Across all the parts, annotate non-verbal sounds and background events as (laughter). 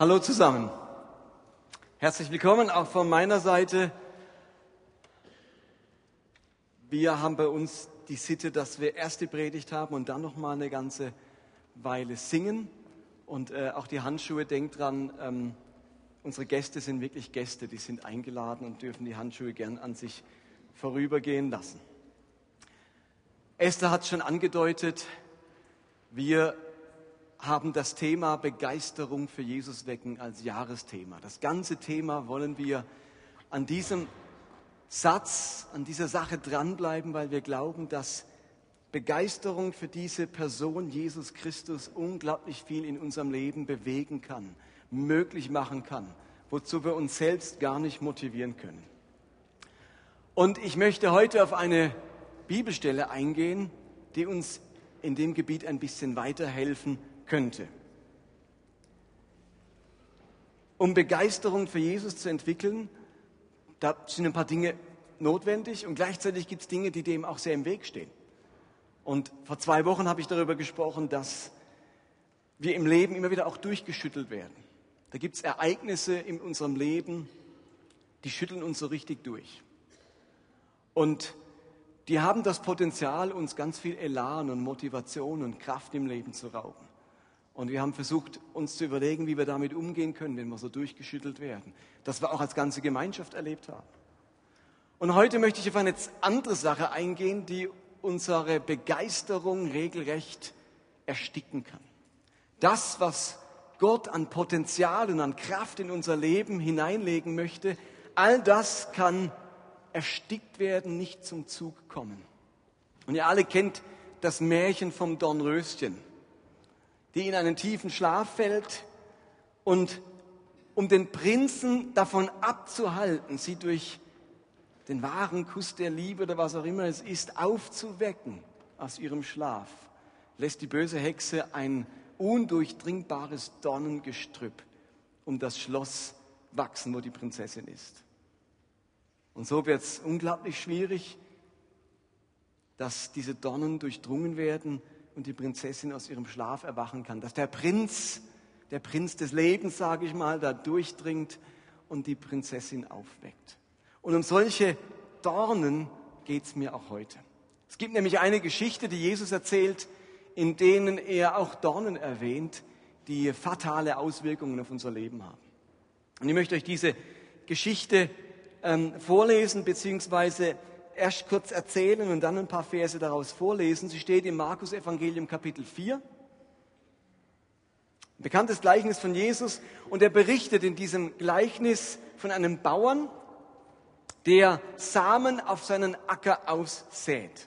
Hallo zusammen. Herzlich willkommen auch von meiner Seite. Wir haben bei uns die Sitte, dass wir erst die Predigt haben und dann noch mal eine ganze Weile singen. Und äh, auch die Handschuhe, denkt dran, ähm, unsere Gäste sind wirklich Gäste, die sind eingeladen und dürfen die Handschuhe gern an sich vorübergehen lassen. Esther hat schon angedeutet, wir haben das Thema Begeisterung für Jesus wecken als Jahresthema. Das ganze Thema wollen wir an diesem Satz, an dieser Sache dranbleiben, weil wir glauben, dass Begeisterung für diese Person Jesus Christus unglaublich viel in unserem Leben bewegen kann, möglich machen kann, wozu wir uns selbst gar nicht motivieren können. Und ich möchte heute auf eine Bibelstelle eingehen, die uns in dem Gebiet ein bisschen weiterhelfen könnte. Um Begeisterung für Jesus zu entwickeln, da sind ein paar Dinge notwendig und gleichzeitig gibt es Dinge, die dem auch sehr im Weg stehen. Und vor zwei Wochen habe ich darüber gesprochen, dass wir im Leben immer wieder auch durchgeschüttelt werden. Da gibt es Ereignisse in unserem Leben, die schütteln uns so richtig durch. Und die haben das Potenzial, uns ganz viel Elan und Motivation und Kraft im Leben zu rauben. Und wir haben versucht, uns zu überlegen, wie wir damit umgehen können, wenn wir so durchgeschüttelt werden. Das wir auch als ganze Gemeinschaft erlebt haben. Und heute möchte ich auf eine andere Sache eingehen, die unsere Begeisterung regelrecht ersticken kann. Das, was Gott an Potenzial und an Kraft in unser Leben hineinlegen möchte, all das kann erstickt werden, nicht zum Zug kommen. Und ihr alle kennt das Märchen vom Dornröschen die in einen tiefen Schlaf fällt und um den Prinzen davon abzuhalten, sie durch den wahren Kuss der Liebe oder was auch immer es ist, aufzuwecken aus ihrem Schlaf, lässt die böse Hexe ein undurchdringbares Dornengestrüpp um das Schloss wachsen, wo die Prinzessin ist. Und so wird es unglaublich schwierig, dass diese Dornen durchdrungen werden und die Prinzessin aus ihrem Schlaf erwachen kann. Dass der Prinz, der Prinz des Lebens, sage ich mal, da durchdringt und die Prinzessin aufweckt. Und um solche Dornen geht es mir auch heute. Es gibt nämlich eine Geschichte, die Jesus erzählt, in denen er auch Dornen erwähnt, die fatale Auswirkungen auf unser Leben haben. Und ich möchte euch diese Geschichte ähm, vorlesen, beziehungsweise erst kurz erzählen und dann ein paar Verse daraus vorlesen. Sie steht im Markus Evangelium Kapitel 4. Ein bekanntes Gleichnis von Jesus und er berichtet in diesem Gleichnis von einem Bauern, der Samen auf seinen Acker aussät.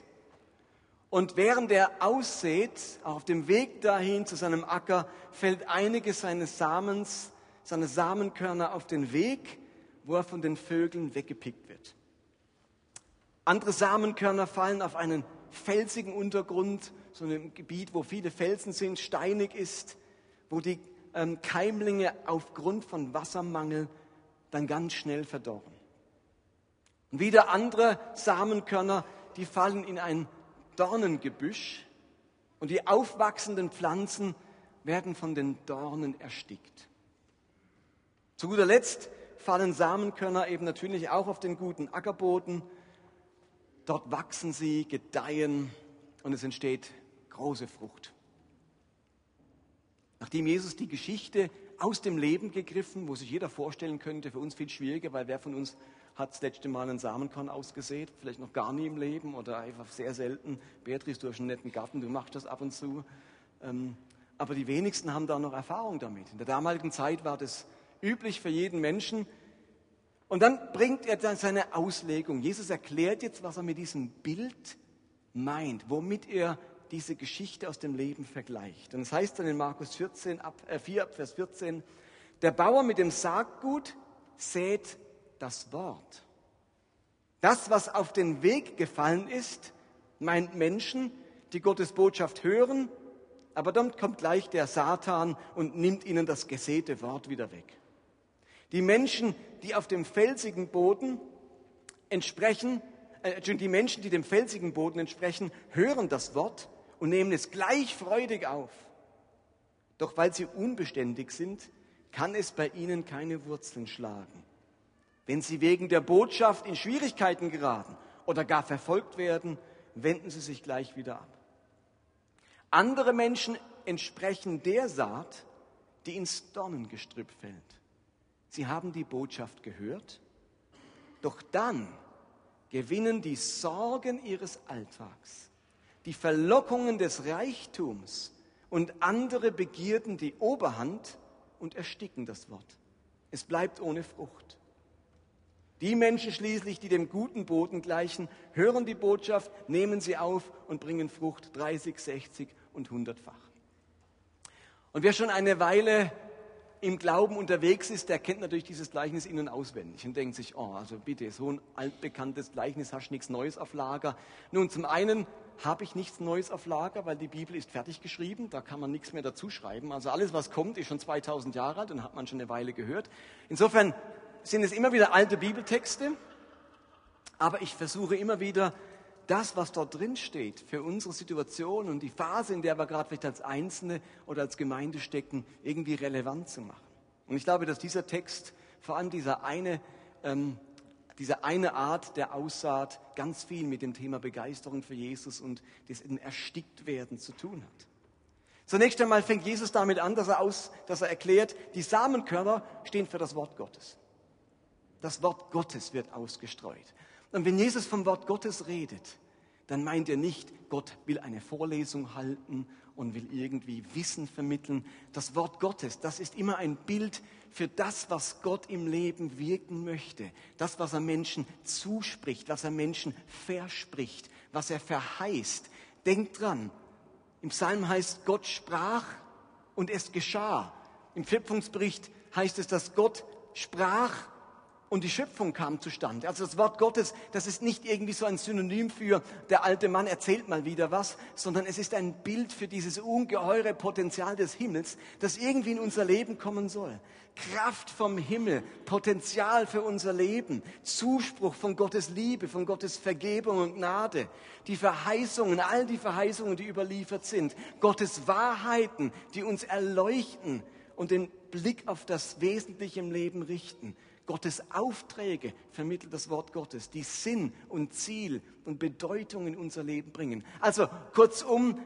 Und während er aussät, auf dem Weg dahin zu seinem Acker, fällt einige seines Samens, seine Samenkörner auf den Weg, wo er von den Vögeln weggepickt wird. Andere Samenkörner fallen auf einen felsigen Untergrund, so ein Gebiet, wo viele Felsen sind, steinig ist, wo die ähm, Keimlinge aufgrund von Wassermangel dann ganz schnell verdorren. Und wieder andere Samenkörner, die fallen in ein Dornengebüsch und die aufwachsenden Pflanzen werden von den Dornen erstickt. Zu guter Letzt fallen Samenkörner eben natürlich auch auf den guten Ackerboden Dort wachsen sie, gedeihen und es entsteht große Frucht. Nachdem Jesus die Geschichte aus dem Leben gegriffen, wo sich jeder vorstellen könnte, für uns viel schwieriger, weil wer von uns hat das letzte Mal einen Samenkorn ausgesät, vielleicht noch gar nie im Leben oder einfach sehr selten. Beatrice, du hast einen netten Garten, du machst das ab und zu. Ähm, aber die wenigsten haben da noch Erfahrung damit. In der damaligen Zeit war das üblich für jeden Menschen, und dann bringt er dann seine Auslegung. Jesus erklärt jetzt, was er mit diesem Bild meint, womit er diese Geschichte aus dem Leben vergleicht. Und es das heißt dann in Markus 14, ab, äh 4, Vers 14, der Bauer mit dem Saatgut sät das Wort. Das, was auf den Weg gefallen ist, meint Menschen, die Gottes Botschaft hören, aber dann kommt gleich der Satan und nimmt ihnen das gesäte Wort wieder weg. Die Menschen, die auf dem felsigen Boden entsprechen, äh, die Menschen, die dem felsigen Boden entsprechen, hören das Wort und nehmen es gleich freudig auf. Doch weil sie unbeständig sind, kann es bei ihnen keine Wurzeln schlagen. Wenn sie wegen der Botschaft in Schwierigkeiten geraten oder gar verfolgt werden, wenden sie sich gleich wieder ab. Andere Menschen entsprechen der Saat, die ins Dornengestrüpp fällt. Sie haben die Botschaft gehört, doch dann gewinnen die Sorgen ihres Alltags, die Verlockungen des Reichtums und andere Begierden die Oberhand und ersticken das Wort. Es bleibt ohne Frucht. Die Menschen schließlich, die dem guten Boden gleichen, hören die Botschaft, nehmen sie auf und bringen Frucht 30, 60 und 100-fach. Und wer schon eine Weile im Glauben unterwegs ist, der kennt natürlich dieses Gleichnis in- und auswendig und denkt sich, oh, also bitte, so ein altbekanntes Gleichnis, hast du nichts Neues auf Lager. Nun, zum einen habe ich nichts Neues auf Lager, weil die Bibel ist fertig geschrieben, da kann man nichts mehr dazu schreiben. Also alles, was kommt, ist schon 2000 Jahre alt und hat man schon eine Weile gehört. Insofern sind es immer wieder alte Bibeltexte, aber ich versuche immer wieder, das, was dort drin steht, für unsere Situation und die Phase, in der wir gerade vielleicht als Einzelne oder als Gemeinde stecken, irgendwie relevant zu machen. Und ich glaube, dass dieser Text, vor allem dieser eine, ähm, diese eine Art der Aussaat, ganz viel mit dem Thema Begeisterung für Jesus und des Ersticktwerden zu tun hat. Zunächst einmal fängt Jesus damit an, dass er, aus, dass er erklärt, die Samenkörner stehen für das Wort Gottes. Das Wort Gottes wird ausgestreut. Und wenn Jesus vom Wort Gottes redet, dann meint er nicht, Gott will eine Vorlesung halten und will irgendwie Wissen vermitteln. Das Wort Gottes, das ist immer ein Bild für das, was Gott im Leben wirken möchte. Das, was er Menschen zuspricht, was er Menschen verspricht, was er verheißt. Denkt dran, im Psalm heißt, Gott sprach und es geschah. Im Schöpfungsbericht heißt es, dass Gott sprach und die Schöpfung kam zustande. Also das Wort Gottes, das ist nicht irgendwie so ein Synonym für der alte Mann erzählt mal wieder was, sondern es ist ein Bild für dieses ungeheure Potenzial des Himmels, das irgendwie in unser Leben kommen soll. Kraft vom Himmel, Potenzial für unser Leben, Zuspruch von Gottes Liebe, von Gottes Vergebung und Gnade, die Verheißungen, all die Verheißungen, die überliefert sind, Gottes Wahrheiten, die uns erleuchten und den Blick auf das Wesentliche im Leben richten. Gottes Aufträge vermittelt das Wort Gottes, die Sinn und Ziel und Bedeutung in unser Leben bringen. Also kurzum,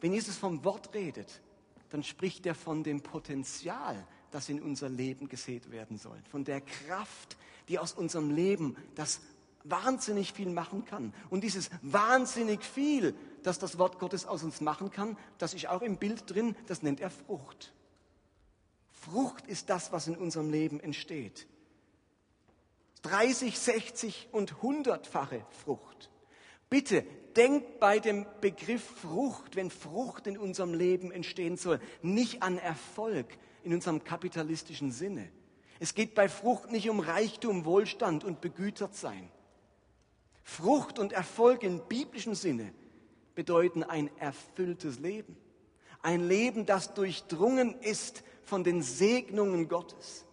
wenn Jesus vom Wort redet, dann spricht er von dem Potenzial, das in unser Leben gesät werden soll, von der Kraft, die aus unserem Leben das wahnsinnig viel machen kann. Und dieses wahnsinnig viel, das das Wort Gottes aus uns machen kann, das ist auch im Bild drin, das nennt er Frucht. Frucht ist das, was in unserem Leben entsteht. 30, 60 und 100-fache Frucht. Bitte denkt bei dem Begriff Frucht, wenn Frucht in unserem Leben entstehen soll, nicht an Erfolg in unserem kapitalistischen Sinne. Es geht bei Frucht nicht um Reichtum, Wohlstand und begütert sein. Frucht und Erfolg im biblischen Sinne bedeuten ein erfülltes Leben. Ein Leben, das durchdrungen ist von den Segnungen Gottes.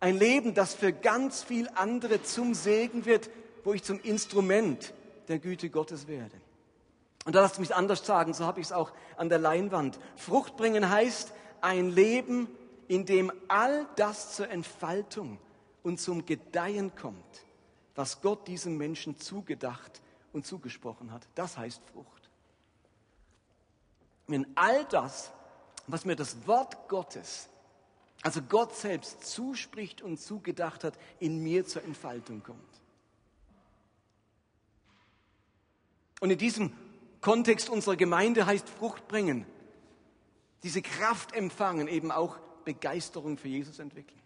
Ein Leben, das für ganz viel andere zum Segen wird, wo ich zum Instrument der Güte Gottes werde. Und da lasst mich anders sagen, so habe ich es auch an der Leinwand. Frucht bringen heißt ein Leben, in dem all das zur Entfaltung und zum Gedeihen kommt, was Gott diesem Menschen zugedacht und zugesprochen hat. Das heißt Frucht. Wenn all das, was mir das Wort Gottes also Gott selbst zuspricht und zugedacht hat, in mir zur Entfaltung kommt. Und in diesem Kontext unserer Gemeinde heißt Frucht bringen, diese Kraft empfangen, eben auch Begeisterung für Jesus entwickeln.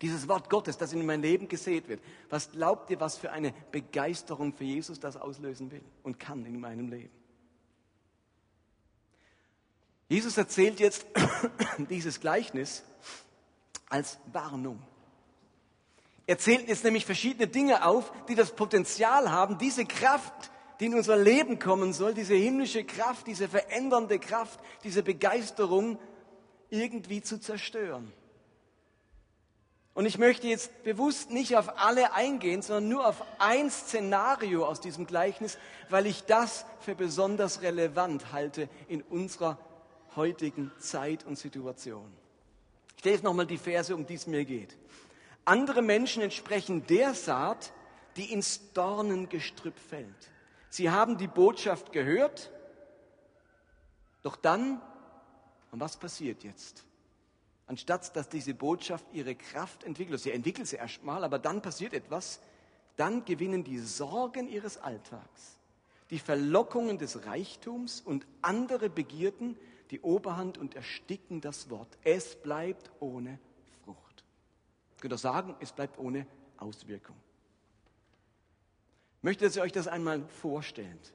Dieses Wort Gottes, das in mein Leben gesät wird. Was glaubt ihr, was für eine Begeisterung für Jesus das auslösen will und kann in meinem Leben? Jesus erzählt jetzt (coughs) dieses Gleichnis als Warnung. Er zählt jetzt nämlich verschiedene Dinge auf, die das Potenzial haben, diese Kraft, die in unser Leben kommen soll, diese himmlische Kraft, diese verändernde Kraft, diese Begeisterung irgendwie zu zerstören. Und ich möchte jetzt bewusst nicht auf alle eingehen, sondern nur auf ein Szenario aus diesem Gleichnis, weil ich das für besonders relevant halte in unserer heutigen Zeit und Situation. Ich lese nochmal die Verse, um die es mir geht. Andere Menschen entsprechen der Saat, die ins Dornengestrüpp fällt. Sie haben die Botschaft gehört, doch dann, und was passiert jetzt? Anstatt dass diese Botschaft ihre Kraft entwickelt, sie entwickelt sie erstmal, aber dann passiert etwas, dann gewinnen die Sorgen ihres Alltags, die Verlockungen des Reichtums und andere Begierden die Oberhand und ersticken das Wort. Es bleibt ohne Frucht. Ich könnte auch sagen, es bleibt ohne Auswirkung. Ich möchte, dass ihr euch das einmal vorstellt.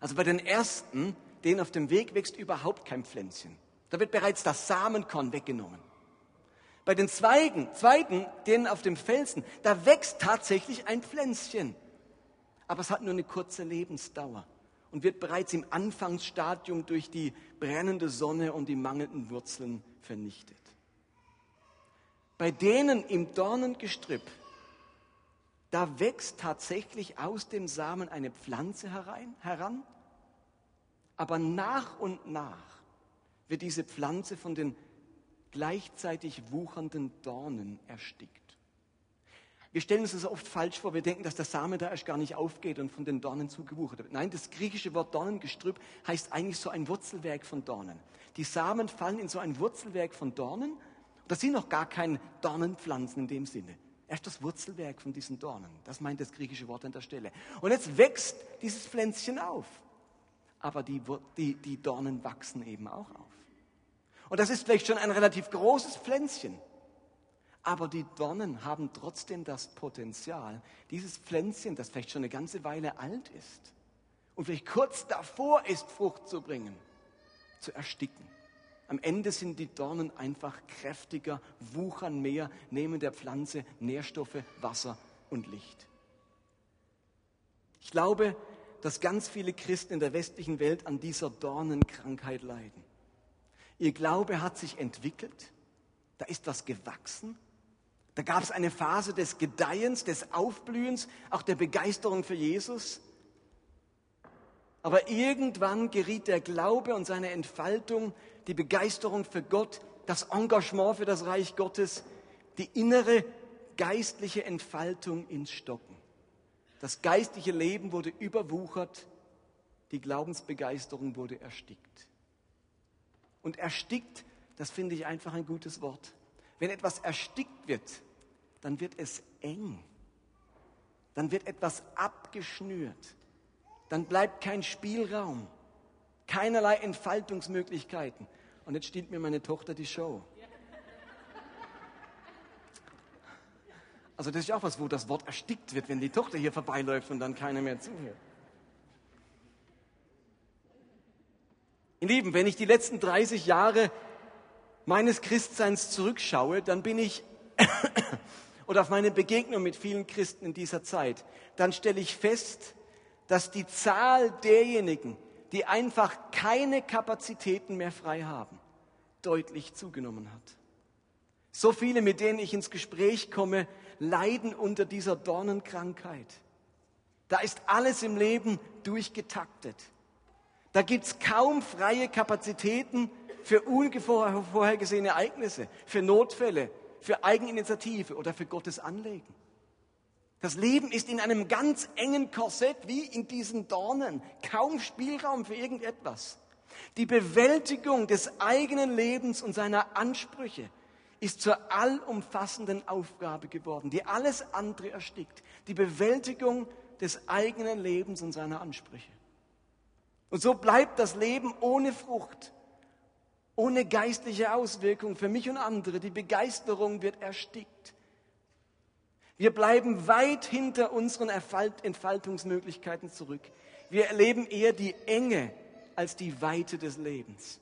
Also bei den ersten, denen auf dem Weg wächst überhaupt kein Pflänzchen. Da wird bereits das Samenkorn weggenommen. Bei den Zweigen, zweiten, denen auf dem Felsen, da wächst tatsächlich ein Pflänzchen. Aber es hat nur eine kurze Lebensdauer und wird bereits im Anfangsstadium durch die brennende Sonne und die mangelnden Wurzeln vernichtet. Bei denen im Dornengestrüpp, da wächst tatsächlich aus dem Samen eine Pflanze herein, heran, aber nach und nach wird diese Pflanze von den gleichzeitig wuchernden Dornen erstickt. Wir stellen uns das oft falsch vor. Wir denken, dass der Same da erst gar nicht aufgeht und von den Dornen zugewuchert wird. Nein, das griechische Wort Dornengestrüpp heißt eigentlich so ein Wurzelwerk von Dornen. Die Samen fallen in so ein Wurzelwerk von Dornen. Das sind noch gar keine Dornenpflanzen in dem Sinne. Erst das Wurzelwerk von diesen Dornen. Das meint das griechische Wort an der Stelle. Und jetzt wächst dieses Pflänzchen auf. Aber die, die, die Dornen wachsen eben auch auf. Und das ist vielleicht schon ein relativ großes Pflänzchen. Aber die Dornen haben trotzdem das Potenzial, dieses Pflänzchen, das vielleicht schon eine ganze Weile alt ist und vielleicht kurz davor ist, Frucht zu bringen, zu ersticken. Am Ende sind die Dornen einfach kräftiger, wuchern mehr, nehmen der Pflanze Nährstoffe, Wasser und Licht. Ich glaube, dass ganz viele Christen in der westlichen Welt an dieser Dornenkrankheit leiden. Ihr Glaube hat sich entwickelt, da ist was gewachsen, da gab es eine Phase des Gedeihens, des Aufblühens, auch der Begeisterung für Jesus. Aber irgendwann geriet der Glaube und seine Entfaltung, die Begeisterung für Gott, das Engagement für das Reich Gottes, die innere geistliche Entfaltung ins Stocken. Das geistliche Leben wurde überwuchert, die Glaubensbegeisterung wurde erstickt. Und erstickt, das finde ich einfach ein gutes Wort. Wenn etwas erstickt wird, dann wird es eng. Dann wird etwas abgeschnürt. Dann bleibt kein Spielraum, keinerlei Entfaltungsmöglichkeiten. Und jetzt stiehlt mir meine Tochter die Show. Also das ist auch was, wo das Wort erstickt wird, wenn die Tochter hier vorbeiläuft und dann keiner mehr zuhört. Ihr Lieben, wenn ich die letzten 30 Jahre meines Christseins zurückschaue, dann bin ich (coughs) oder auf meine Begegnung mit vielen Christen in dieser Zeit, dann stelle ich fest, dass die Zahl derjenigen, die einfach keine Kapazitäten mehr frei haben, deutlich zugenommen hat. So viele, mit denen ich ins Gespräch komme, leiden unter dieser Dornenkrankheit. Da ist alles im Leben durchgetaktet. Da gibt es kaum freie Kapazitäten für unvorhergesehene Ereignisse, für Notfälle, für Eigeninitiative oder für Gottes Anlegen. Das Leben ist in einem ganz engen Korsett wie in diesen Dornen. Kaum Spielraum für irgendetwas. Die Bewältigung des eigenen Lebens und seiner Ansprüche ist zur allumfassenden Aufgabe geworden, die alles andere erstickt. Die Bewältigung des eigenen Lebens und seiner Ansprüche. Und so bleibt das Leben ohne Frucht, ohne geistliche Auswirkung für mich und andere. Die Begeisterung wird erstickt. Wir bleiben weit hinter unseren Entfaltungsmöglichkeiten zurück. Wir erleben eher die Enge als die Weite des Lebens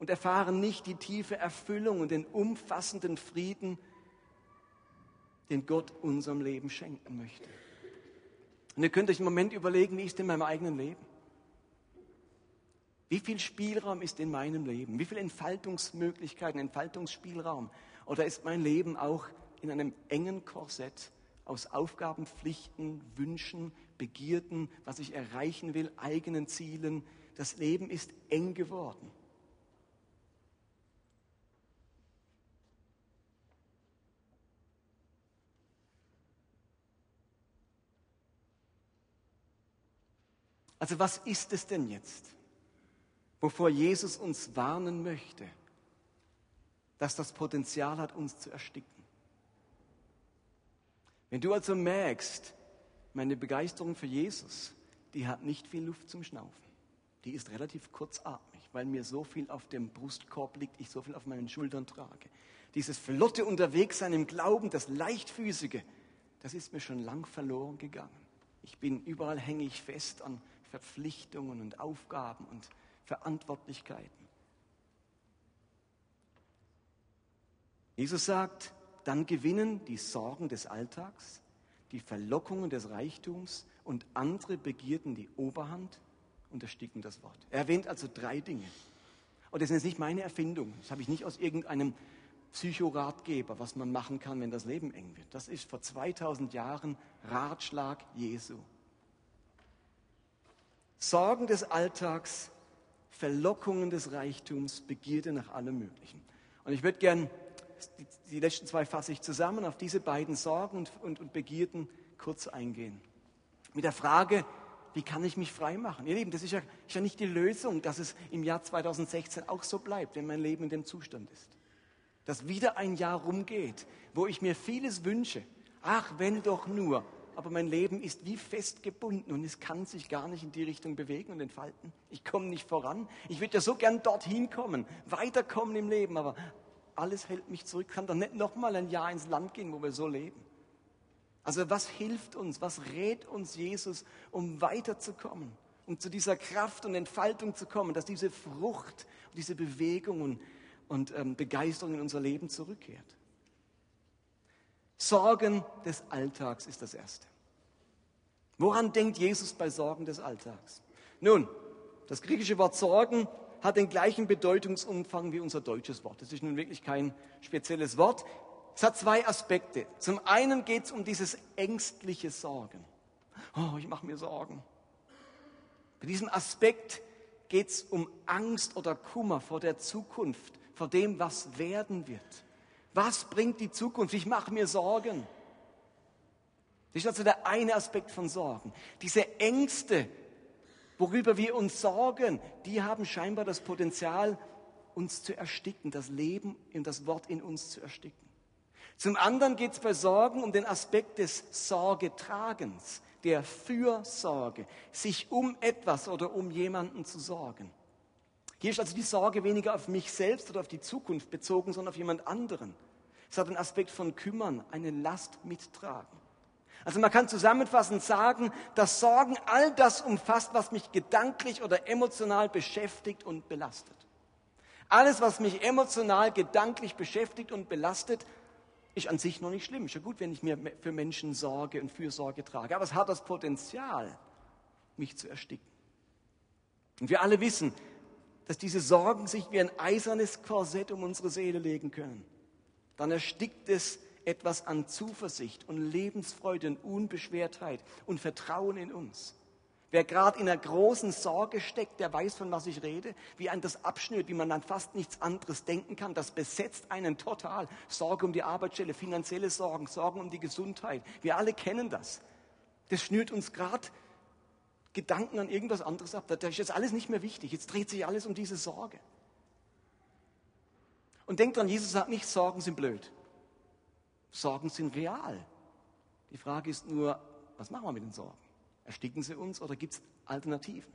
und erfahren nicht die tiefe Erfüllung und den umfassenden Frieden, den Gott unserem Leben schenken möchte. Und ihr könnt euch im Moment überlegen, wie ist denn in meinem eigenen Leben? Wie viel Spielraum ist in meinem Leben? Wie viele Entfaltungsmöglichkeiten, Entfaltungsspielraum? Oder ist mein Leben auch in einem engen Korsett aus Aufgaben, Pflichten, Wünschen, Begierden, was ich erreichen will, eigenen Zielen? Das Leben ist eng geworden. Also was ist es denn jetzt? Wovor Jesus uns warnen möchte, dass das Potenzial hat, uns zu ersticken? Wenn du also merkst, meine Begeisterung für Jesus, die hat nicht viel Luft zum Schnaufen. Die ist relativ kurzatmig, weil mir so viel auf dem Brustkorb liegt, ich so viel auf meinen Schultern trage. Dieses flotte Unterwegssein im Glauben, das leichtfüßige, das ist mir schon lang verloren gegangen. Ich bin überall hängig fest an Verpflichtungen und Aufgaben und Verantwortlichkeiten. Jesus sagt, dann gewinnen die Sorgen des Alltags, die Verlockungen des Reichtums und andere Begierden die Oberhand und ersticken das Wort. Er erwähnt also drei Dinge. Und das sind jetzt nicht meine Erfindung. Das habe ich nicht aus irgendeinem Psychoratgeber, was man machen kann, wenn das Leben eng wird. Das ist vor 2000 Jahren Ratschlag Jesu. Sorgen des Alltags, Verlockungen des Reichtums, Begierde nach allem Möglichen. Und ich würde gern, die, die, letzten zwei fasse ich zusammen, auf diese beiden Sorgen und, und, und Begierden kurz eingehen. Mit der Frage, wie kann ich mich frei machen? Ihr Lieben, das ist ja, ist ja nicht die Lösung, dass es im Jahr 2016 auch so bleibt, wenn mein Leben in dem Zustand ist. Dass wieder ein Jahr rumgeht, wo ich mir vieles wünsche. Ach, wenn doch nur aber mein Leben ist wie festgebunden und es kann sich gar nicht in die Richtung bewegen und entfalten. Ich komme nicht voran. Ich würde ja so gern dorthin kommen, weiterkommen im Leben, aber alles hält mich zurück. Kann doch nicht nochmal ein Jahr ins Land gehen, wo wir so leben. Also was hilft uns, was rät uns Jesus, um weiterzukommen, um zu dieser Kraft und Entfaltung zu kommen, dass diese Frucht, diese Bewegung und, und ähm, Begeisterung in unser Leben zurückkehrt? Sorgen des Alltags ist das Erste. Woran denkt Jesus bei Sorgen des Alltags? Nun, das griechische Wort Sorgen hat den gleichen Bedeutungsumfang wie unser deutsches Wort. Das ist nun wirklich kein spezielles Wort. Es hat zwei Aspekte. Zum einen geht es um dieses ängstliche Sorgen. Oh, ich mache mir Sorgen. Bei diesem Aspekt geht es um Angst oder Kummer vor der Zukunft, vor dem, was werden wird. Was bringt die Zukunft? Ich mache mir Sorgen. Das ist also der eine Aspekt von Sorgen. Diese Ängste, worüber wir uns sorgen, die haben scheinbar das Potenzial, uns zu ersticken, das Leben und das Wort in uns zu ersticken. Zum anderen geht es bei Sorgen um den Aspekt des Sorgetragens, der Fürsorge, sich um etwas oder um jemanden zu sorgen. Hier ist also die Sorge weniger auf mich selbst oder auf die Zukunft bezogen, sondern auf jemand anderen. Es hat den Aspekt von kümmern, eine Last mittragen. Also man kann zusammenfassend sagen, dass Sorgen all das umfasst, was mich gedanklich oder emotional beschäftigt und belastet. Alles, was mich emotional, gedanklich beschäftigt und belastet, ist an sich noch nicht schlimm. Ist ja gut, wenn ich mir für Menschen Sorge und Fürsorge trage. Aber es hat das Potenzial, mich zu ersticken. Und wir alle wissen, dass diese Sorgen sich wie ein eisernes Korsett um unsere Seele legen können dann erstickt es etwas an Zuversicht und Lebensfreude und Unbeschwertheit und Vertrauen in uns. Wer gerade in einer großen Sorge steckt, der weiß, von was ich rede, wie ein das abschnürt, wie man an fast nichts anderes denken kann. Das besetzt einen total. Sorge um die Arbeitsstelle, finanzielle Sorgen, Sorgen um die Gesundheit. Wir alle kennen das. Das schnürt uns gerade Gedanken an irgendwas anderes ab. Da ist jetzt alles nicht mehr wichtig. Jetzt dreht sich alles um diese Sorge. Und denkt dran, Jesus sagt nicht, Sorgen sind blöd. Sorgen sind real. Die Frage ist nur, was machen wir mit den Sorgen? Ersticken sie uns oder gibt es Alternativen?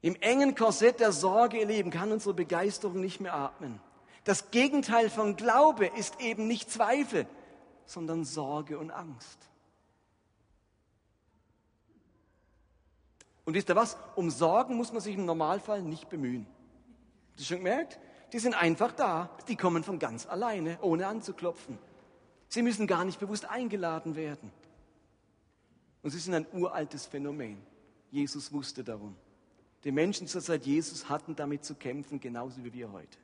Im engen Korsett der Sorge, ihr Leben, kann unsere Begeisterung nicht mehr atmen. Das Gegenteil von Glaube ist eben nicht Zweifel, sondern Sorge und Angst. Und wisst ihr was? Um Sorgen muss man sich im Normalfall nicht bemühen. Habt ihr schon gemerkt? Die sind einfach da. Die kommen von ganz alleine, ohne anzuklopfen. Sie müssen gar nicht bewusst eingeladen werden. Und sie sind ein uraltes Phänomen. Jesus wusste darum. Die Menschen zur Zeit Jesus hatten damit zu kämpfen, genauso wie wir heute.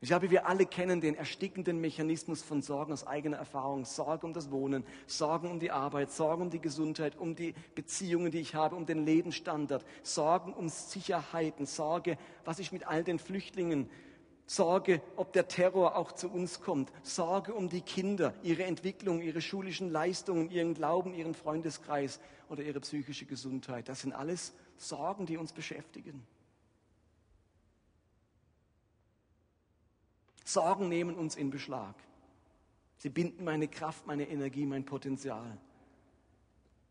Ich glaube, wir alle kennen den erstickenden Mechanismus von Sorgen aus eigener Erfahrung. Sorge um das Wohnen, Sorgen um die Arbeit, Sorgen um die Gesundheit, um die Beziehungen, die ich habe, um den Lebensstandard, Sorgen um Sicherheiten, Sorge, was ich mit all den Flüchtlingen Sorge, ob der Terror auch zu uns kommt. Sorge um die Kinder, ihre Entwicklung, ihre schulischen Leistungen, ihren Glauben, ihren Freundeskreis oder ihre psychische Gesundheit. Das sind alles Sorgen, die uns beschäftigen. Sorgen nehmen uns in Beschlag. Sie binden meine Kraft, meine Energie, mein Potenzial.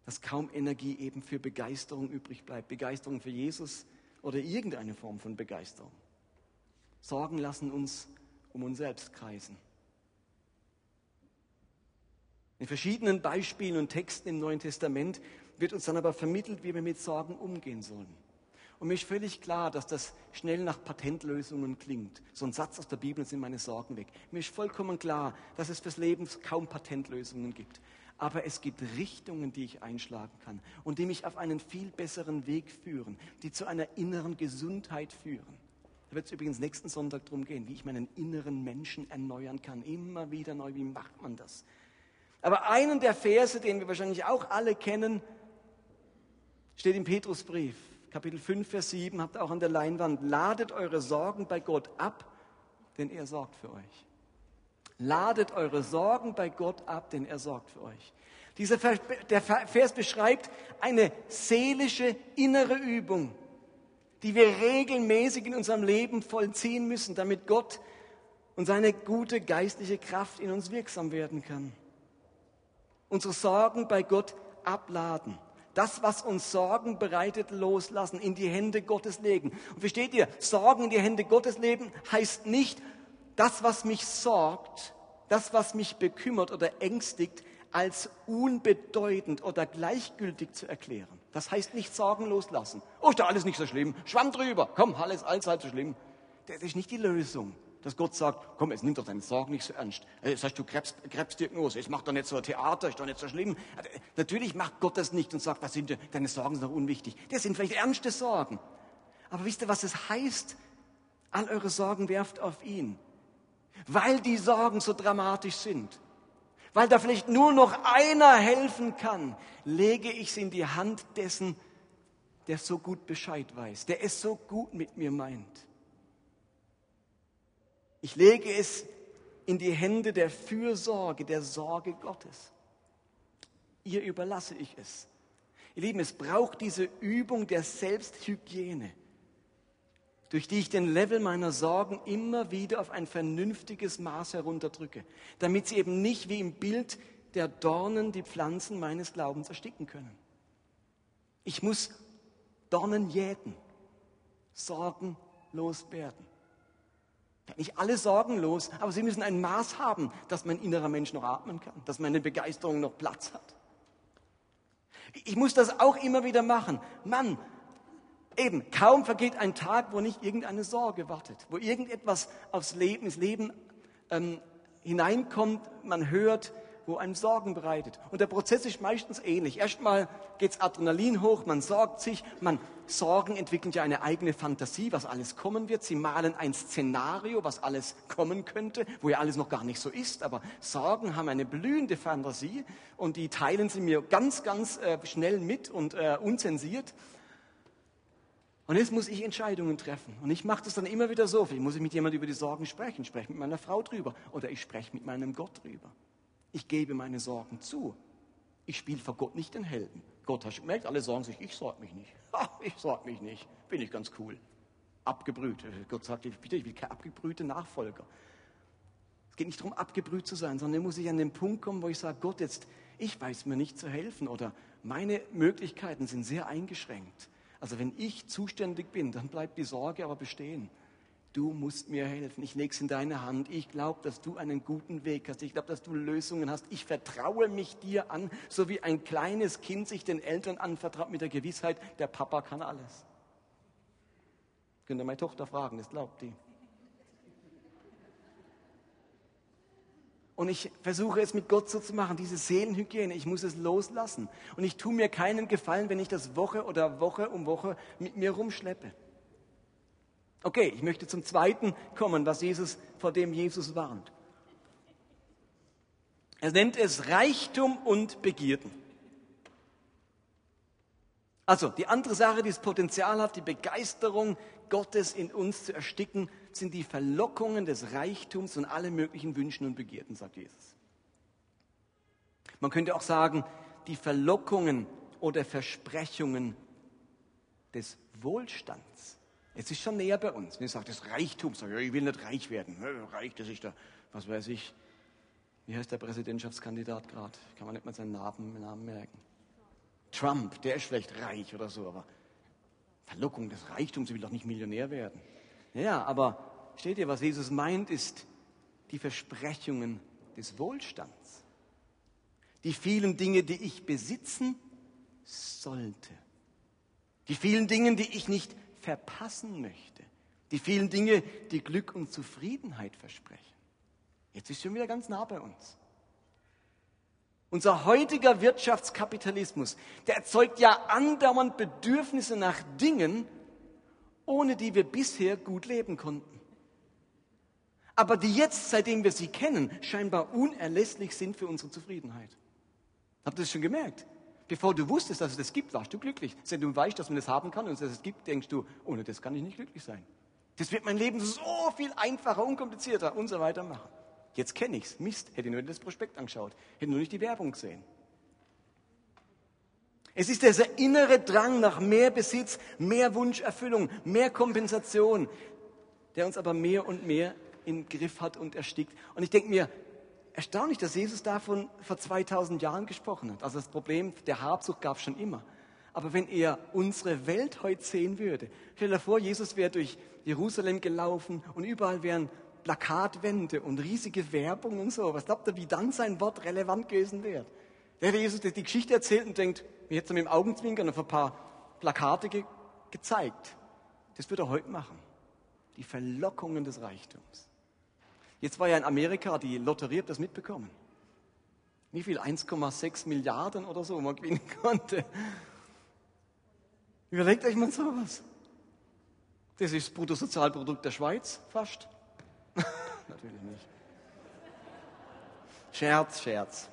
Dass kaum Energie eben für Begeisterung übrig bleibt. Begeisterung für Jesus oder irgendeine Form von Begeisterung. Sorgen lassen uns um uns selbst kreisen. In verschiedenen Beispielen und Texten im Neuen Testament wird uns dann aber vermittelt, wie wir mit Sorgen umgehen sollen. Und mir ist völlig klar, dass das schnell nach Patentlösungen klingt. So ein Satz aus der Bibel sind meine Sorgen weg. Mir ist vollkommen klar, dass es fürs Leben kaum Patentlösungen gibt. Aber es gibt Richtungen, die ich einschlagen kann und die mich auf einen viel besseren Weg führen, die zu einer inneren Gesundheit führen. Wird es übrigens nächsten Sonntag darum gehen, wie ich meinen inneren Menschen erneuern kann. Immer wieder neu, wie macht man das? Aber einen der Verse, den wir wahrscheinlich auch alle kennen, steht im Petrusbrief, Kapitel 5, Vers 7, habt ihr auch an der Leinwand. Ladet eure Sorgen bei Gott ab, denn er sorgt für euch. Ladet eure Sorgen bei Gott ab, denn er sorgt für euch. Dieser Vers, der Vers beschreibt eine seelische innere Übung, die wir regelmäßig in unserem Leben vollziehen müssen, damit Gott und seine gute geistliche Kraft in uns wirksam werden kann. Unsere Sorgen bei Gott abladen. Das, was uns Sorgen bereitet, loslassen, in die Hände Gottes legen. Und versteht ihr, Sorgen in die Hände Gottes legen heißt nicht, das, was mich sorgt, das, was mich bekümmert oder ängstigt, als unbedeutend oder gleichgültig zu erklären. Das heißt nicht Sorgen loslassen. Oh, ist doch alles nicht so schlimm. Schwamm drüber. Komm, alles, halb so schlimm. Das ist nicht die Lösung. Dass Gott sagt, komm, jetzt nimm doch deine Sorgen nicht so ernst. Jetzt hast du Krebs, Krebsdiagnose, jetzt mach doch nicht so ein Theater, ist doch nicht so schlimm. Also, natürlich macht Gott das nicht und sagt, was sind deine Sorgen sind doch unwichtig. Das sind vielleicht ernste Sorgen. Aber wisst ihr, was es heißt? All eure Sorgen werft auf ihn. Weil die Sorgen so dramatisch sind weil da vielleicht nur noch einer helfen kann, lege ich es in die Hand dessen, der so gut Bescheid weiß, der es so gut mit mir meint. Ich lege es in die Hände der Fürsorge, der Sorge Gottes. Ihr überlasse ich es. Ihr Lieben, es braucht diese Übung der Selbsthygiene durch die ich den Level meiner Sorgen immer wieder auf ein vernünftiges Maß herunterdrücke, damit sie eben nicht wie im Bild der Dornen die Pflanzen meines Glaubens ersticken können. Ich muss Dornen jäten, sorgenlos werden. Nicht alle sorgenlos, aber sie müssen ein Maß haben, dass mein innerer Mensch noch atmen kann, dass meine Begeisterung noch Platz hat. Ich muss das auch immer wieder machen. Mann, Eben, kaum vergeht ein Tag, wo nicht irgendeine Sorge wartet, wo irgendetwas aufs Leben, ins Leben ähm, hineinkommt, man hört, wo einem Sorgen bereitet. Und der Prozess ist meistens ähnlich. Erstmal geht's Adrenalin hoch, man sorgt sich, man Sorgen entwickeln ja eine eigene Fantasie, was alles kommen wird. Sie malen ein Szenario, was alles kommen könnte, wo ja alles noch gar nicht so ist. Aber Sorgen haben eine blühende Fantasie und die teilen sie mir ganz, ganz äh, schnell mit und äh, unzensiert. Und jetzt muss ich Entscheidungen treffen. Und ich mache das dann immer wieder so. Vielleicht muss ich mit jemandem über die Sorgen sprechen. Ich spreche mit meiner Frau drüber. Oder ich spreche mit meinem Gott drüber. Ich gebe meine Sorgen zu. Ich spiele vor Gott nicht den Helden. Gott, hast du gemerkt, alle sagen sich, ich sorge mich nicht. (laughs) Ha, ich sorge mich nicht. Bin ich ganz cool. Abgebrüht. Gott sagt, bitte, ich will kein abgebrühter Nachfolger. Es geht nicht darum, abgebrüht zu sein, sondern muss ich an den Punkt kommen, wo ich sage, Gott, jetzt, ich weiß mir nicht zu helfen oder meine Möglichkeiten sind sehr eingeschränkt. Also wenn ich zuständig bin, dann bleibt die Sorge aber bestehen. Du musst mir helfen. Ich lege es in deine Hand. Ich glaube, dass du einen guten Weg hast. Ich glaube, dass du Lösungen hast. Ich vertraue mich dir an, so wie ein kleines Kind sich den Eltern anvertraut mit der Gewissheit, der Papa kann alles. Könnt ihr meine Tochter fragen, das glaubt die. Und ich versuche es mit Gott so zu machen, diese Seelenhygiene, ich muss es loslassen. Und ich tue mir keinen Gefallen, wenn ich das Woche oder Woche um Woche mit mir rumschleppe. Okay, ich möchte zum zweiten kommen, was Jesus, vor dem Jesus warnt. Er nennt es Reichtum und Begierden. Also die andere Sache, die das Potenzial hat, die Begeisterung Gottes in uns zu ersticken, sind die Verlockungen des Reichtums und alle möglichen Wünschen und Begierden, sagt Jesus. Man könnte auch sagen, die Verlockungen oder Versprechungen des Wohlstands. Es ist schon näher bei uns. Wenn ich sage, das Reichtum, sage ich, ich will nicht reich werden. Reich, das ist da, was weiß ich. Wie heißt der Präsidentschaftskandidat gerade? Kann man nicht mal seinen Namen, Namen merken. Trump, der ist vielleicht reich oder so, aber Verlockung des Reichtums, ich will doch nicht Millionär werden. Ja, aber steht ihr, was Jesus meint, ist die Versprechungen des Wohlstands. Die vielen Dinge, die ich besitzen sollte. Die vielen Dinge, die ich nicht verpassen möchte. Die vielen Dinge, die Glück und Zufriedenheit versprechen. Jetzt ist schon wieder ganz nah bei uns. Unser heutiger Wirtschaftskapitalismus, der erzeugt ja andauernd Bedürfnisse nach Dingen, ohne die wir bisher gut leben konnten. Aber die jetzt, seitdem wir sie kennen, scheinbar unerlässlich sind für unsere Zufriedenheit. Habt ihr das schon gemerkt? Bevor du wusstest, dass es das gibt, warst du glücklich. Wenn du weißt, dass man das haben kann und dass es gibt, denkst du, ohne das kann ich nicht glücklich sein. Das wird mein Leben so viel einfacher, unkomplizierter und so weiter machen. Jetzt kenne ich's. Mist, hätte nur das Prospekt angeschaut, hätte nur nicht die Werbung gesehen. Es ist dieser innere Drang nach mehr Besitz, mehr Wunscherfüllung, mehr Kompensation, der uns aber mehr und mehr im Griff hat und erstickt. Und ich denke mir, erstaunlich, dass Jesus davon vor 2000 Jahren gesprochen hat. Also das Problem der Habsucht gab es schon immer. Aber wenn er unsere Welt heute sehen würde, stell dir vor, Jesus wäre durch Jerusalem gelaufen und überall wären Plakatwände und riesige Werbung und so. Was glaubt ihr, wie dann sein Wort relevant gewesen wäre? Der hätte Jesus die Geschichte erzählt und denkt, hätte er mit dem Augenzwinkern auf ein paar Plakate ge gezeigt. Das wird er heute machen. Die Verlockungen des Reichtums. Jetzt war ja in Amerika die Lotterie, habt das mitbekommen? Wie viel? 1,6 Milliarden oder so man gewinnen (laughs) konnte. Überlegt euch mal sowas. Das ist das Bruttosozialprodukt der Schweiz fast. (laughs) Natürlich nicht. Scherz, Scherz.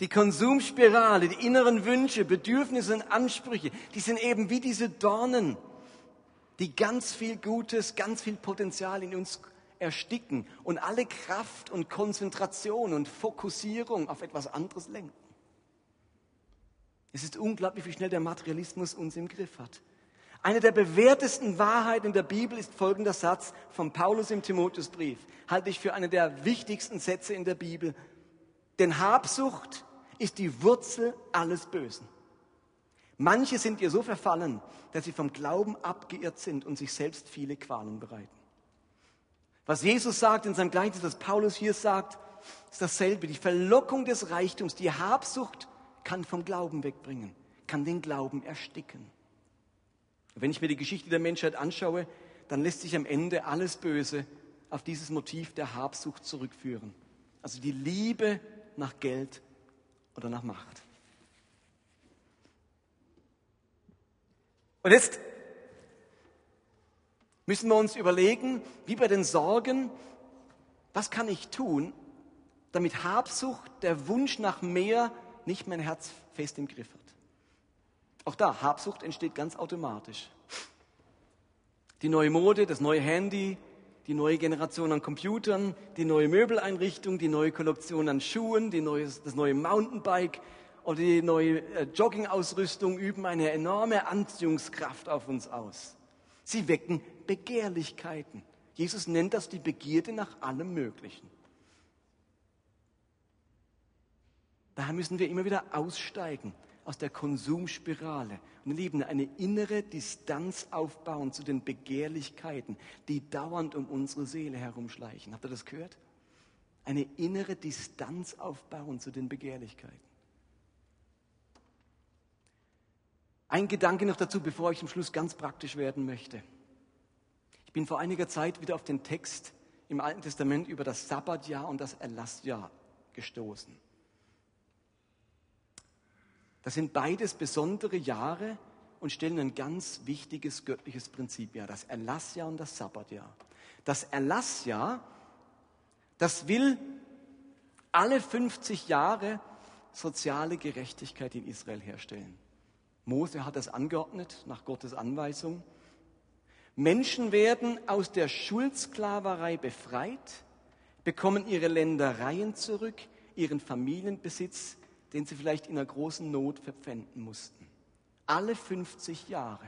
Die Konsumspirale, die inneren Wünsche, Bedürfnisse und Ansprüche, die sind eben wie diese Dornen, die ganz viel Gutes, ganz viel Potenzial in uns ersticken und alle Kraft und Konzentration und Fokussierung auf etwas anderes lenken. Es ist unglaublich, wie schnell der Materialismus uns im Griff hat. Eine der bewährtesten Wahrheiten in der Bibel ist folgender Satz von Paulus im Timotheusbrief. Halte ich für einen der wichtigsten Sätze in der Bibel. Denn Habsucht ist die Wurzel alles Bösen. Manche sind ihr so verfallen, dass sie vom Glauben abgeirrt sind und sich selbst viele Qualen bereiten. Was Jesus sagt in seinem Gleichnis, was Paulus hier sagt, ist dasselbe. Die Verlockung des Reichtums, die Habsucht kann vom Glauben wegbringen, kann den Glauben ersticken. Wenn ich mir die Geschichte der Menschheit anschaue, dann lässt sich am Ende alles Böse auf dieses Motiv der Habsucht zurückführen. Also die Liebe nach Geld oder nach Macht. Und jetzt müssen wir uns überlegen, wie bei den Sorgen, was kann ich tun, damit Habsucht, der Wunsch nach mehr, nicht mein Herz fest im Griff hat. Auch da, Habsucht entsteht ganz automatisch. Die neue Mode, das neue Handy, die neue Generation an Computern, die neue Möbeleinrichtung, die neue Kollektion an Schuhen, die neue, das neue Mountainbike oder die neue äh, Joggingausrüstung üben eine enorme Anziehungskraft auf uns aus. Sie wecken Begehrlichkeiten. Jesus nennt das die Begierde nach allem Möglichen. Daher müssen wir immer wieder aussteigen aus der Konsumspirale und Lieben eine innere Distanz aufbauen zu den Begehrlichkeiten, die dauernd um unsere Seele herumschleichen. Habt ihr das gehört? Eine innere Distanz aufbauen zu den Begehrlichkeiten. Ein Gedanke noch dazu, bevor ich zum Schluss ganz praktisch werden möchte. Ich bin vor einiger Zeit wieder auf den Text im Alten Testament über das Sabbatjahr und das Erlassjahr gestoßen. Das sind beides besondere Jahre und stellen ein ganz wichtiges göttliches Prinzip dar, das Erlassjahr und das Sabbatjahr. Das Erlassjahr, das will alle 50 Jahre soziale Gerechtigkeit in Israel herstellen. Mose hat das angeordnet nach Gottes Anweisung. Menschen werden aus der Schuldsklaverei befreit, bekommen ihre Ländereien zurück, ihren Familienbesitz, den sie vielleicht in einer großen Not verpfänden mussten. Alle 50 Jahre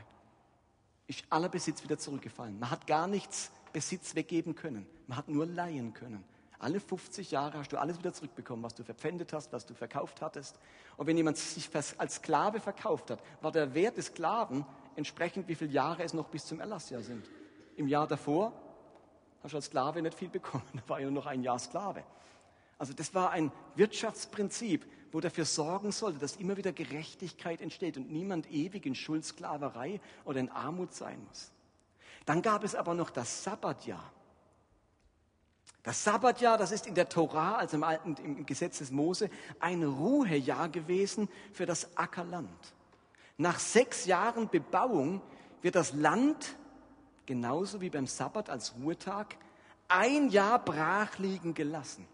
ist aller Besitz wieder zurückgefallen. Man hat gar nichts Besitz weggeben können. Man hat nur leihen können. Alle 50 Jahre hast du alles wieder zurückbekommen, was du verpfändet hast, was du verkauft hattest. Und wenn jemand sich als Sklave verkauft hat, war der Wert des Sklaven entsprechend, wie viele Jahre es noch bis zum Erlassjahr sind. Im Jahr davor hast du als Sklave nicht viel bekommen, (laughs) da war ja nur noch ein Jahr Sklave. Also das war ein Wirtschaftsprinzip, wo dafür sorgen sollte, dass immer wieder Gerechtigkeit entsteht und niemand ewig in Schuldsklaverei oder in Armut sein muss. Dann gab es aber noch das Sabbatjahr. Das Sabbatjahr, das ist in der Torah, also im alten im Gesetz des Mose, ein Ruhejahr gewesen für das Ackerland. Nach sechs Jahren Bebauung wird das Land, genauso wie beim Sabbat als Ruhetag, ein Jahr brach liegen gelassen.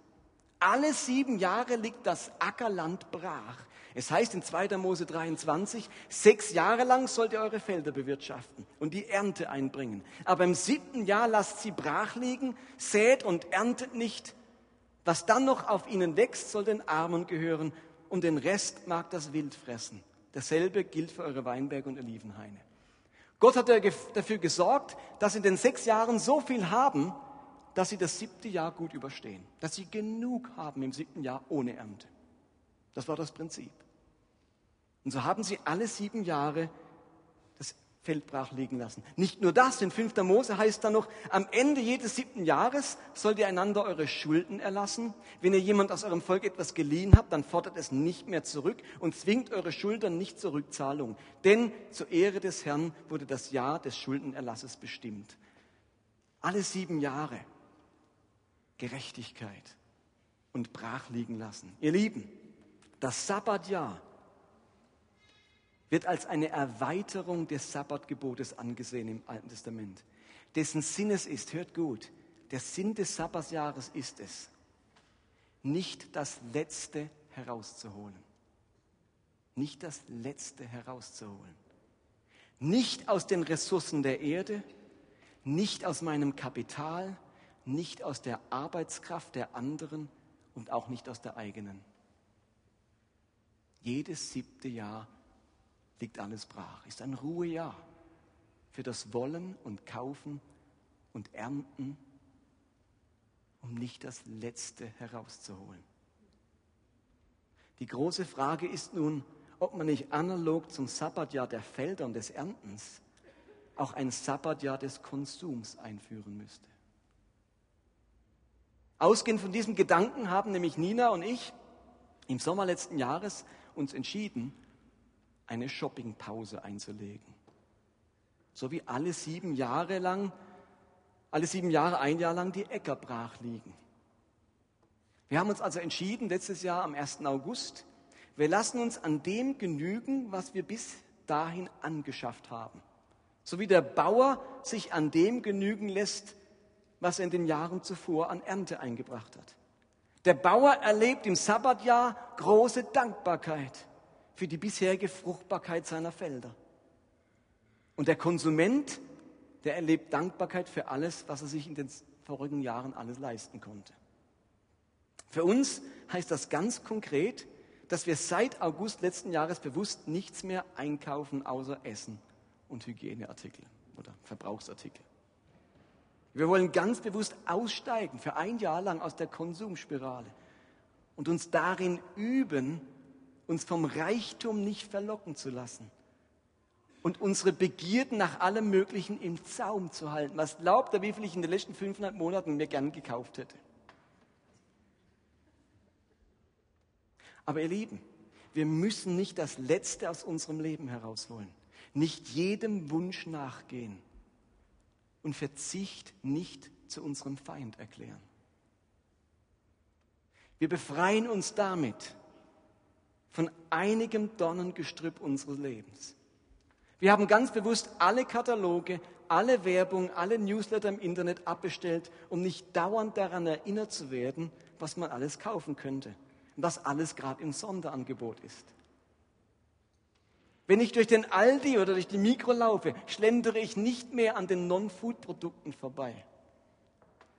Alle sieben Jahre liegt das Ackerland brach. Es heißt in 2. Mose 23, sechs Jahre lang sollt ihr eure Felder bewirtschaften und die Ernte einbringen. Aber im siebten Jahr lasst sie brach liegen, sät und erntet nicht. Was dann noch auf ihnen wächst, soll den Armen gehören und den Rest mag das Wild fressen. Dasselbe gilt für eure Weinberge und Olivenhaine. Gott hat dafür gesorgt, dass in den sechs Jahren so viel haben, dass sie das siebte Jahr gut überstehen. Dass sie genug haben im siebten Jahr ohne Ernte. Das war das Prinzip. Und so haben sie alle sieben Jahre das Feld brach liegen lassen. Nicht nur das, in 5. Mose heißt dann noch, am Ende jedes siebten Jahres sollt ihr einander eure Schulden erlassen. Wenn ihr jemand aus eurem Volk etwas geliehen habt, dann fordert es nicht mehr zurück und zwingt eure Schultern nicht zur Rückzahlung. Denn zur Ehre des Herrn wurde das Jahr des Schuldenerlasses bestimmt. Alle sieben Jahre Gerechtigkeit und brach liegen lassen. Ihr Lieben, das Sabbatjahr wird als eine Erweiterung des Sabbatgebotes angesehen im Alten Testament, dessen Sinn es ist, hört gut, der Sinn des Sabbatjahres ist es, nicht das Letzte herauszuholen. Nicht das Letzte herauszuholen. Nicht aus den Ressourcen der Erde, nicht aus meinem Kapital, nicht aus der Arbeitskraft der anderen und auch nicht aus der eigenen. Jedes siebte Jahr liegt alles brach, ist ein Ruhejahr für das Wollen und Kaufen und Ernten, um nicht das Letzte herauszuholen. Die große Frage ist nun, ob man nicht analog zum Sabbatjahr der Felder und des Erntens auch ein Sabbatjahr des Konsums einführen müsste. Ausgehend von diesem Gedanken haben nämlich Nina und ich im Sommer letzten Jahres uns entschieden, eine Shoppingpause einzulegen. So wie alle sieben Jahre lang, alle sieben Jahre, ein Jahr lang die Äcker brach liegen. Wir haben uns also entschieden, letztes Jahr am 1. August, wir lassen uns an dem genügen, was wir bis dahin angeschafft haben. So wie der Bauer sich an dem genügen lässt, was er in den Jahren zuvor an Ernte eingebracht hat. Der Bauer erlebt im Sabbatjahr große Dankbarkeit für die bisherige Fruchtbarkeit seiner Felder. Und der Konsument, der erlebt Dankbarkeit für alles, was er sich in den vorigen Jahren alles leisten konnte. Für uns heißt das ganz konkret, dass wir seit August letzten Jahres bewusst nichts mehr einkaufen außer Essen und Hygieneartikel oder Verbrauchsartikel. Wir wollen ganz bewusst aussteigen für ein Jahr lang aus der Konsumspirale und uns darin üben, uns vom Reichtum nicht verlocken zu lassen und unsere Begierden nach allem Möglichen im Zaum zu halten. Was glaubt ihr, wie viel ich in den letzten 500 Monaten mir gern gekauft hätte? Aber ihr Lieben, wir müssen nicht das Letzte aus unserem Leben herausholen, nicht jedem Wunsch nachgehen und Verzicht nicht zu unserem Feind erklären. Wir befreien uns damit von einigem Dornengestrüpp unseres Lebens. Wir haben ganz bewusst alle Kataloge, alle Werbung, alle Newsletter im Internet abbestellt, um nicht dauernd daran erinnert zu werden, was man alles kaufen könnte und was alles gerade im Sonderangebot ist. Wenn ich durch den Aldi oder durch die Mikro laufe, schlendere ich nicht mehr an den Non-Food-Produkten vorbei.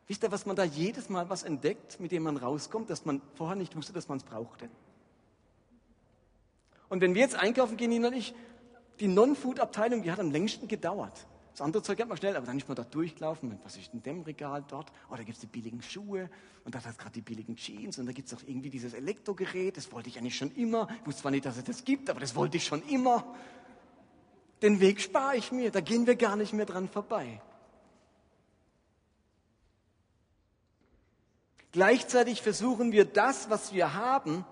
Wisst ihr, was man da jedes Mal was entdeckt, mit dem man rauskommt, dass man vorher nicht wusste, dass man es brauchte? Und wenn wir jetzt einkaufen gehen, Nina und ich, die Non-Food-Abteilung, die hat am längsten gedauert. Das andere Zeug hat man schnell, aber dann ist man da durchgelaufen. Was ist in dem Regal dort? Oh, da gibt es die billigen Schuhe und da hat es gerade die billigen Jeans und da gibt es auch irgendwie dieses Elektrogerät. Das wollte ich eigentlich schon immer. Ich wusste zwar nicht, dass es das gibt, aber das wollte ich schon immer. Den Weg spare ich mir. Da gehen wir gar nicht mehr dran vorbei. Gleichzeitig versuchen wir das, was wir haben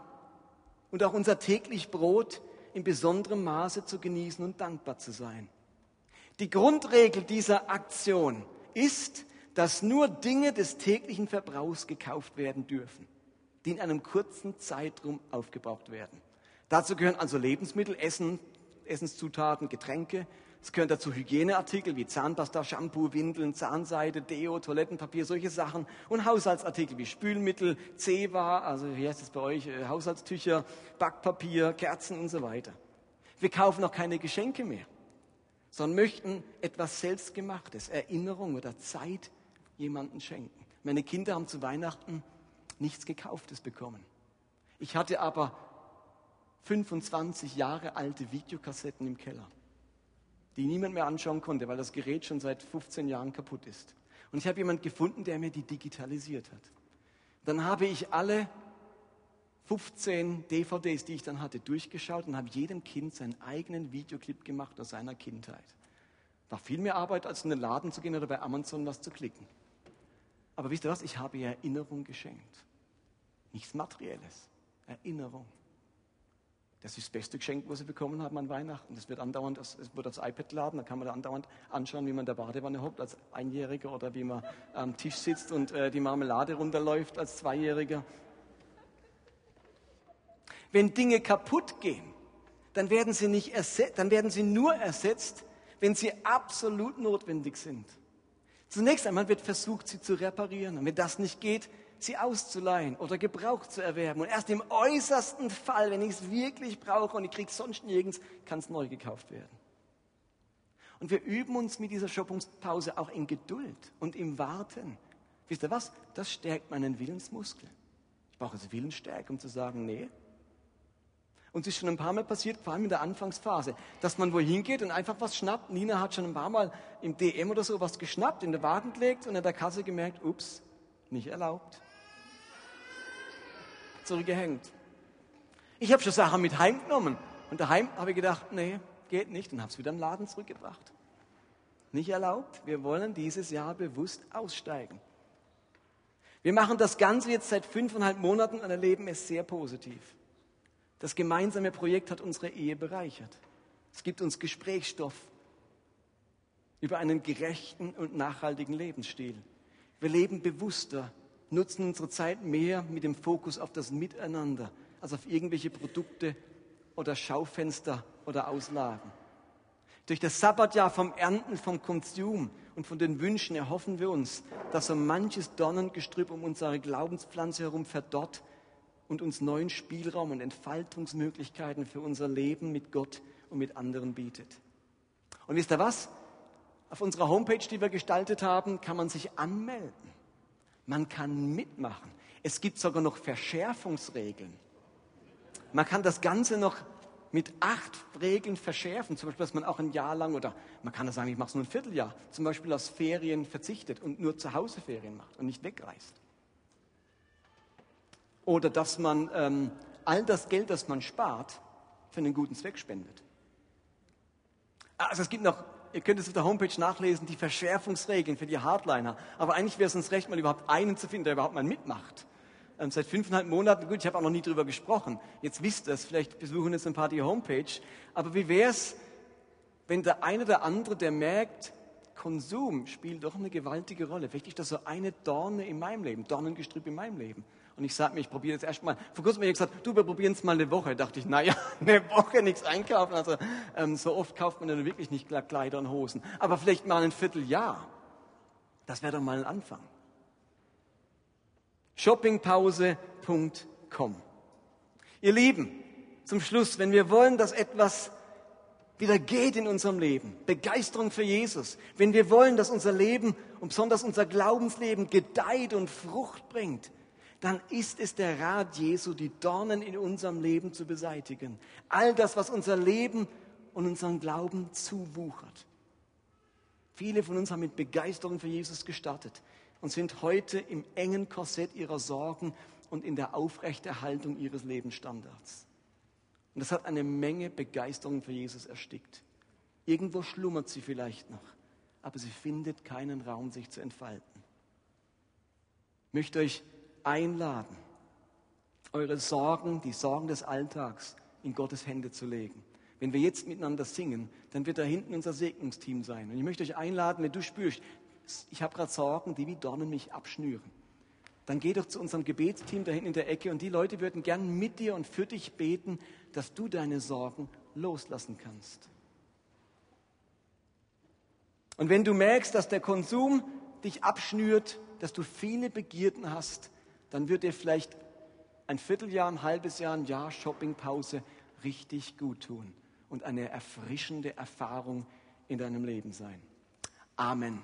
und auch unser täglich Brot in besonderem Maße zu genießen und dankbar zu sein. Die Grundregel dieser Aktion ist, dass nur Dinge des täglichen Verbrauchs gekauft werden dürfen, die in einem kurzen Zeitraum aufgebraucht werden. Dazu gehören also Lebensmittel, Essen, Essenszutaten, Getränke. Es gehören dazu Hygieneartikel wie Zahnpasta, Shampoo, Windeln, Zahnseide, Deo, Toilettenpapier, solche Sachen. Und Haushaltsartikel wie Spülmittel, Zewa, also wie heißt es bei euch, äh, Haushaltstücher, Backpapier, Kerzen und so weiter. Wir kaufen auch keine Geschenke mehr sondern möchten etwas Selbstgemachtes, Erinnerung oder Zeit jemanden schenken. Meine Kinder haben zu Weihnachten nichts Gekauftes bekommen. Ich hatte aber 25 Jahre alte Videokassetten im Keller, die niemand mehr anschauen konnte, weil das Gerät schon seit 15 Jahren kaputt ist. Und ich habe jemanden gefunden, der mir die digitalisiert hat. Dann habe ich alle 15 DVDs, die ich dann hatte, durchgeschaut und habe jedem Kind seinen eigenen Videoclip gemacht aus seiner Kindheit. War viel mehr Arbeit, als in den Laden zu gehen oder bei Amazon was zu klicken. Aber wisst ihr was? Ich habe ihr Erinnerung geschenkt. Nichts Materielles. Erinnerung. Das ist das beste Geschenk, was sie bekommen haben an Weihnachten. Das wird andauernd, es wird das iPad laden, da kann man da andauernd anschauen, wie man in der Badewanne hockt als Einjähriger oder wie man am Tisch sitzt und äh, die Marmelade runterläuft als Zweijähriger. Wenn Dinge kaputt gehen, dann werden sie, nicht ersetzt, dann werden sie nur ersetzt, wenn sie absolut notwendig sind. Zunächst einmal wird versucht, sie zu reparieren. Und wenn das nicht geht, sie auszuleihen oder Gebrauch zu erwerben. Und erst im äußersten Fall, wenn ich es wirklich brauche und ich kriege es sonst nirgends, kann es neu gekauft werden. Und wir üben uns mit dieser Shoppingpause auch in Geduld und im Warten. Wisst ihr was? Das stärkt meinen Willensmuskel. Ich brauche also Willensstärke, um zu sagen, nee, und es ist schon ein paar Mal passiert, vor allem in der Anfangsphase, dass man wohin geht und einfach was schnappt. Nina hat schon ein paar Mal im DM oder so was geschnappt, in den Wagen gelegt und an der Kasse gemerkt, ups, nicht erlaubt. Zurückgehängt. Ich habe schon Sachen mit heimgenommen und daheim habe ich gedacht, nee, geht nicht und habe es wieder im Laden zurückgebracht. Nicht erlaubt. Wir wollen dieses Jahr bewusst aussteigen. Wir machen das Ganze jetzt seit fünfeinhalb Monaten und erleben es sehr positiv. Das gemeinsame Projekt hat unsere Ehe bereichert. Es gibt uns Gesprächsstoff über einen gerechten und nachhaltigen Lebensstil. Wir leben bewusster, nutzen unsere Zeit mehr mit dem Fokus auf das Miteinander als auf irgendwelche Produkte oder Schaufenster oder Auslagen. Durch das Sabbatjahr vom Ernten, vom Konsum und von den Wünschen erhoffen wir uns, dass so manches Dornengestrüpp um unsere Glaubenspflanze herum verdorrt und uns neuen Spielraum und Entfaltungsmöglichkeiten für unser Leben mit Gott und mit anderen bietet. Und wisst ihr was? Auf unserer Homepage, die wir gestaltet haben, kann man sich anmelden. Man kann mitmachen. Es gibt sogar noch Verschärfungsregeln. Man kann das Ganze noch mit acht Regeln verschärfen. Zum Beispiel, dass man auch ein Jahr lang oder man kann das sagen, ich mache es nur ein Vierteljahr, zum Beispiel aus Ferien verzichtet und nur zu Hause Ferien macht und nicht wegreist oder dass man ähm, all das Geld, das man spart, für einen guten Zweck spendet. Also es gibt noch, ihr könnt es auf der Homepage nachlesen, die Verschärfungsregeln für die Hardliner. Aber eigentlich wäre es uns recht, mal überhaupt einen zu finden, der überhaupt mal mitmacht. Ähm, seit fünfeinhalb Monaten, gut, ich habe auch noch nie drüber gesprochen. Jetzt wisst ihr es, vielleicht besuchen jetzt ein paar die Homepage. Aber wie wäre es, wenn der eine oder andere, der merkt, Konsum spielt doch eine gewaltige Rolle. Vielleicht ist das so eine Dorne in meinem Leben, Dornengestrüpp in meinem Leben. Und ich sage mir, ich probiere jetzt erstmal. Vor kurzem habe ich gesagt, du, wir probieren es mal eine Woche. Da dachte ich, naja, (laughs) eine Woche nichts einkaufen. Also ähm, so oft kauft man ja wirklich nicht Kleider und Hosen. Aber vielleicht mal ein Vierteljahr. Das wäre doch mal ein Anfang. Shoppingpause.com. Ihr Lieben, zum Schluss, wenn wir wollen, dass etwas wieder geht in unserem Leben. Begeisterung für Jesus. Wenn wir wollen, dass unser Leben und besonders unser Glaubensleben gedeiht und Frucht bringt, dann ist es der Rat Jesu, die Dornen in unserem Leben zu beseitigen. All das, was unser Leben und unseren Glauben zuwuchert. Viele von uns haben mit Begeisterung für Jesus gestartet und sind heute im engen Korsett ihrer Sorgen und in der Aufrechterhaltung ihres Lebensstandards. Und das hat eine Menge Begeisterung für Jesus erstickt. Irgendwo schlummert sie vielleicht noch, aber sie findet keinen Raum, sich zu entfalten. Ich möchte euch einladen, eure Sorgen, die Sorgen des Alltags in Gottes Hände zu legen. Wenn wir jetzt miteinander singen, dann wird da hinten unser Segnungsteam sein. Und ich möchte euch einladen, wenn du spürst, ich habe gerade Sorgen, die wie Dornen mich abschnüren. Dann geh doch zu unserem Gebetsteam da hinten in der Ecke und die Leute würden gern mit dir und für dich beten, dass du deine Sorgen loslassen kannst. Und wenn du merkst, dass der Konsum dich abschnürt, dass du viele Begierden hast, dann wird dir vielleicht ein Vierteljahr, ein halbes Jahr, ein Jahr Shoppingpause richtig gut tun und eine erfrischende Erfahrung in deinem Leben sein. Amen.